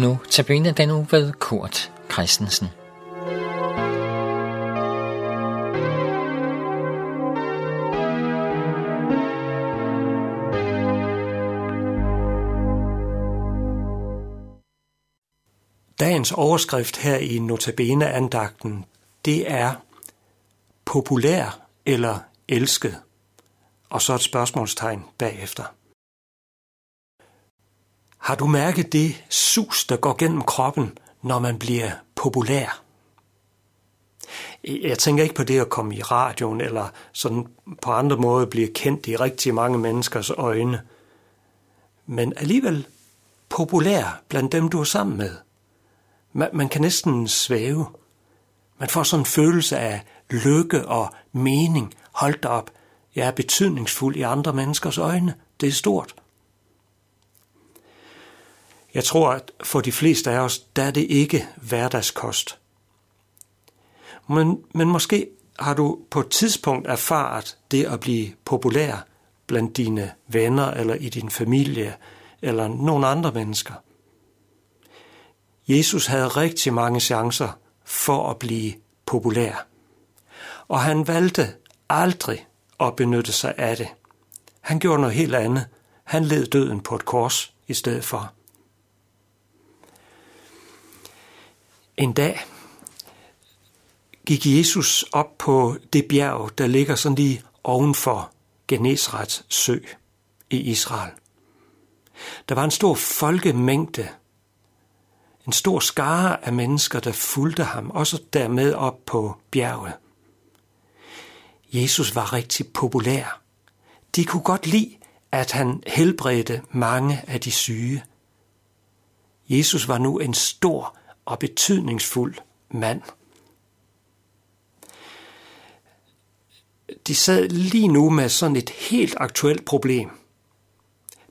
Nu tabiner den uge ved Kurt Christensen. Dagens overskrift her i Notabene-andagten, det er populær eller elsket, og så et spørgsmålstegn bagefter. Har du mærket det sus, der går gennem kroppen, når man bliver populær? Jeg tænker ikke på det at komme i radioen eller sådan på andre måder blive kendt i rigtig mange menneskers øjne. Men alligevel populær blandt dem, du er sammen med. Man, man kan næsten svæve. Man får sådan en følelse af lykke og mening. Hold da op, jeg er betydningsfuld i andre menneskers øjne. Det er stort. Jeg tror, at for de fleste af os, der er det ikke hverdagskost. Men, men måske har du på et tidspunkt erfaret det at blive populær blandt dine venner eller i din familie eller nogle andre mennesker. Jesus havde rigtig mange chancer for at blive populær. Og han valgte aldrig at benytte sig af det. Han gjorde noget helt andet. Han led døden på et kors i stedet for. En dag gik Jesus op på det bjerg, der ligger sådan lige ovenfor Genesrets sø i Israel. Der var en stor folkemængde, en stor skare af mennesker, der fulgte ham, også dermed op på bjerget. Jesus var rigtig populær. De kunne godt lide, at han helbredte mange af de syge. Jesus var nu en stor og betydningsfuld mand. De sad lige nu med sådan et helt aktuelt problem.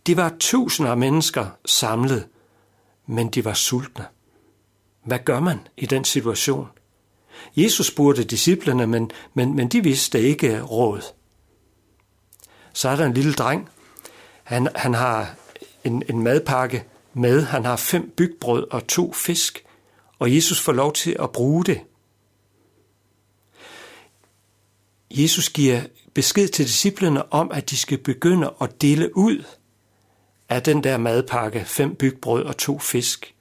De var tusinder af mennesker samlet, men de var sultne. Hvad gør man i den situation? Jesus spurgte disciplene, men, men, men de vidste ikke råd. Så er der en lille dreng. Han, han har en, en madpakke med. Han har fem bygbrød og to fisk og Jesus får lov til at bruge det. Jesus giver besked til disciplene om, at de skal begynde at dele ud af den der madpakke, fem bygbrød og to fisk.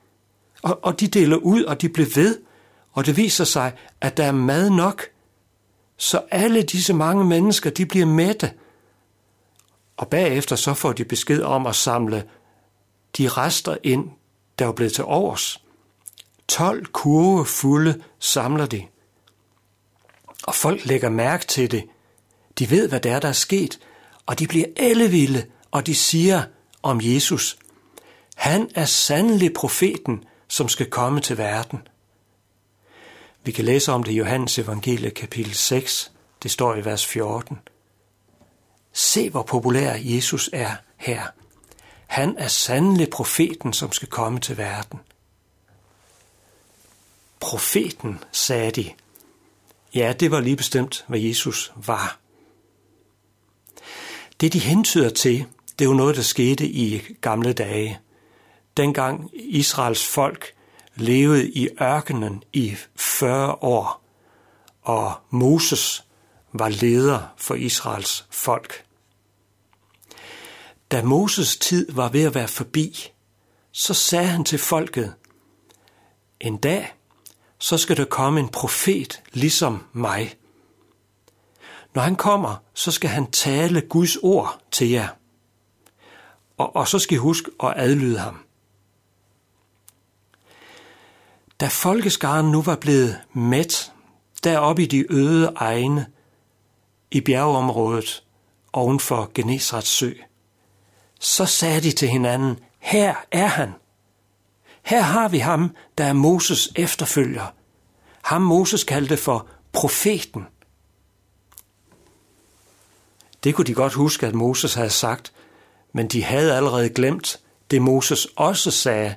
Og, og de deler ud, og de bliver ved, og det viser sig, at der er mad nok, så alle disse mange mennesker, de bliver mætte. Og bagefter så får de besked om at samle de rester ind, der er blevet til overs. 12 kurve fulde samler de. Og folk lægger mærke til det. De ved, hvad det er, der er sket, og de bliver ellevilde, og de siger om Jesus, han er sandelig profeten, som skal komme til verden. Vi kan læse om det i Johannes evangelie kapitel 6, det står i vers 14. Se, hvor populær Jesus er her. Han er sandelig profeten, som skal komme til verden profeten, sagde de. Ja, det var lige bestemt, hvad Jesus var. Det, de hentyder til, det er jo noget, der skete i gamle dage. Dengang Israels folk levede i ørkenen i 40 år, og Moses var leder for Israels folk. Da Moses tid var ved at være forbi, så sagde han til folket, en dag så skal der komme en profet ligesom mig. Når han kommer, så skal han tale Guds ord til jer. Og, og så skal I huske at adlyde ham. Da folkeskaren nu var blevet mæt, deroppe i de øde egne, i bjergeområdet oven for Genesrets sø, så sagde de til hinanden, her er han – her har vi ham, der er Moses efterfølger. Ham Moses kaldte for profeten. Det kunne de godt huske, at Moses havde sagt, men de havde allerede glemt det Moses også sagde.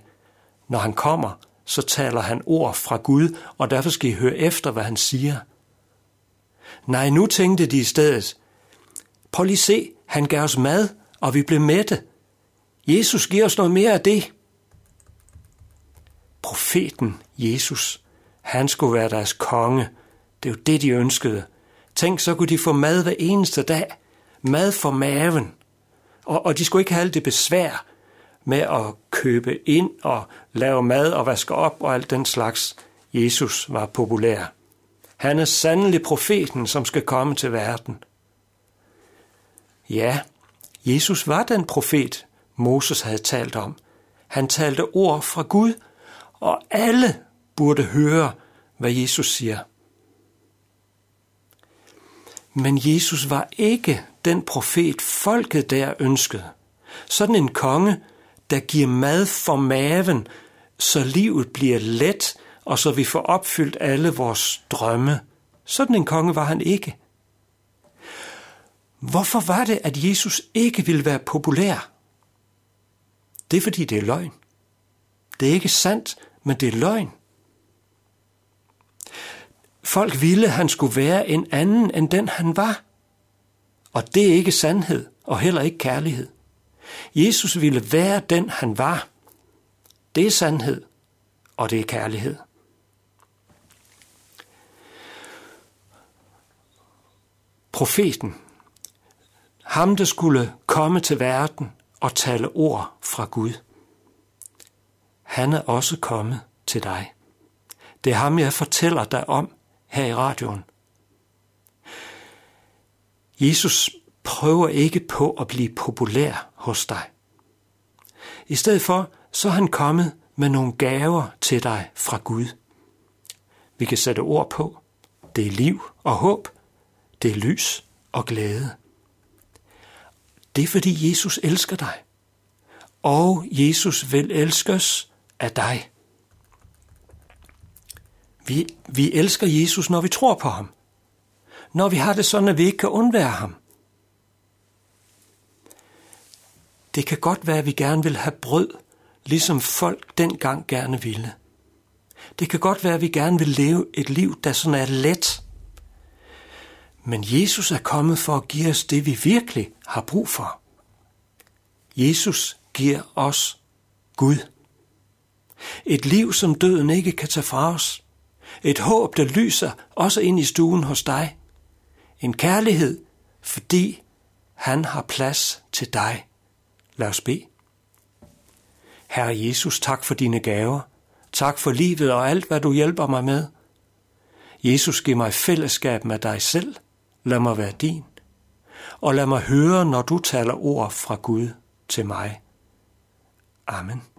Når han kommer, så taler han ord fra Gud, og derfor skal I høre efter, hvad han siger. Nej, nu tænkte de i stedet, prøv lige se, han gav os mad, og vi blev mætte. Jesus giver os noget mere af det profeten Jesus, han skulle være deres konge. Det er jo det, de ønskede. Tænk, så kunne de få mad hver eneste dag. Mad for maven. Og, og de skulle ikke have alt det besvær med at købe ind og lave mad og vaske op og alt den slags. Jesus var populær. Han er sandelig profeten, som skal komme til verden. Ja, Jesus var den profet, Moses havde talt om. Han talte ord fra Gud, og alle burde høre, hvad Jesus siger. Men Jesus var ikke den profet, folket der ønskede. Sådan en konge, der giver mad for maven, så livet bliver let, og så vi får opfyldt alle vores drømme. Sådan en konge var han ikke. Hvorfor var det, at Jesus ikke ville være populær? Det er fordi, det er løgn. Det er ikke sandt, men det er løgn. Folk ville, at han skulle være en anden end den, han var. Og det er ikke sandhed, og heller ikke kærlighed. Jesus ville være den, han var. Det er sandhed, og det er kærlighed. Profeten, ham der skulle komme til verden og tale ord fra Gud. Han er også kommet til dig. Det er ham, jeg fortæller dig om her i radioen. Jesus prøver ikke på at blive populær hos dig. I stedet for, så er han kommet med nogle gaver til dig fra Gud. Vi kan sætte ord på. Det er liv og håb. Det er lys og glæde. Det er fordi Jesus elsker dig. Og Jesus vil elskes af dig. Vi, vi elsker Jesus, når vi tror på ham. Når vi har det sådan, at vi ikke kan undvære ham. Det kan godt være, at vi gerne vil have brød, ligesom folk dengang gerne ville. Det kan godt være, at vi gerne vil leve et liv, der sådan er let. Men Jesus er kommet for at give os det, vi virkelig har brug for. Jesus giver os Gud. Et liv, som døden ikke kan tage fra os. Et håb, der lyser også ind i stuen hos dig. En kærlighed, fordi han har plads til dig. Lad os bede. Herre Jesus, tak for dine gaver. Tak for livet og alt, hvad du hjælper mig med. Jesus, giv mig fællesskab med dig selv. Lad mig være din. Og lad mig høre, når du taler ord fra Gud til mig. Amen.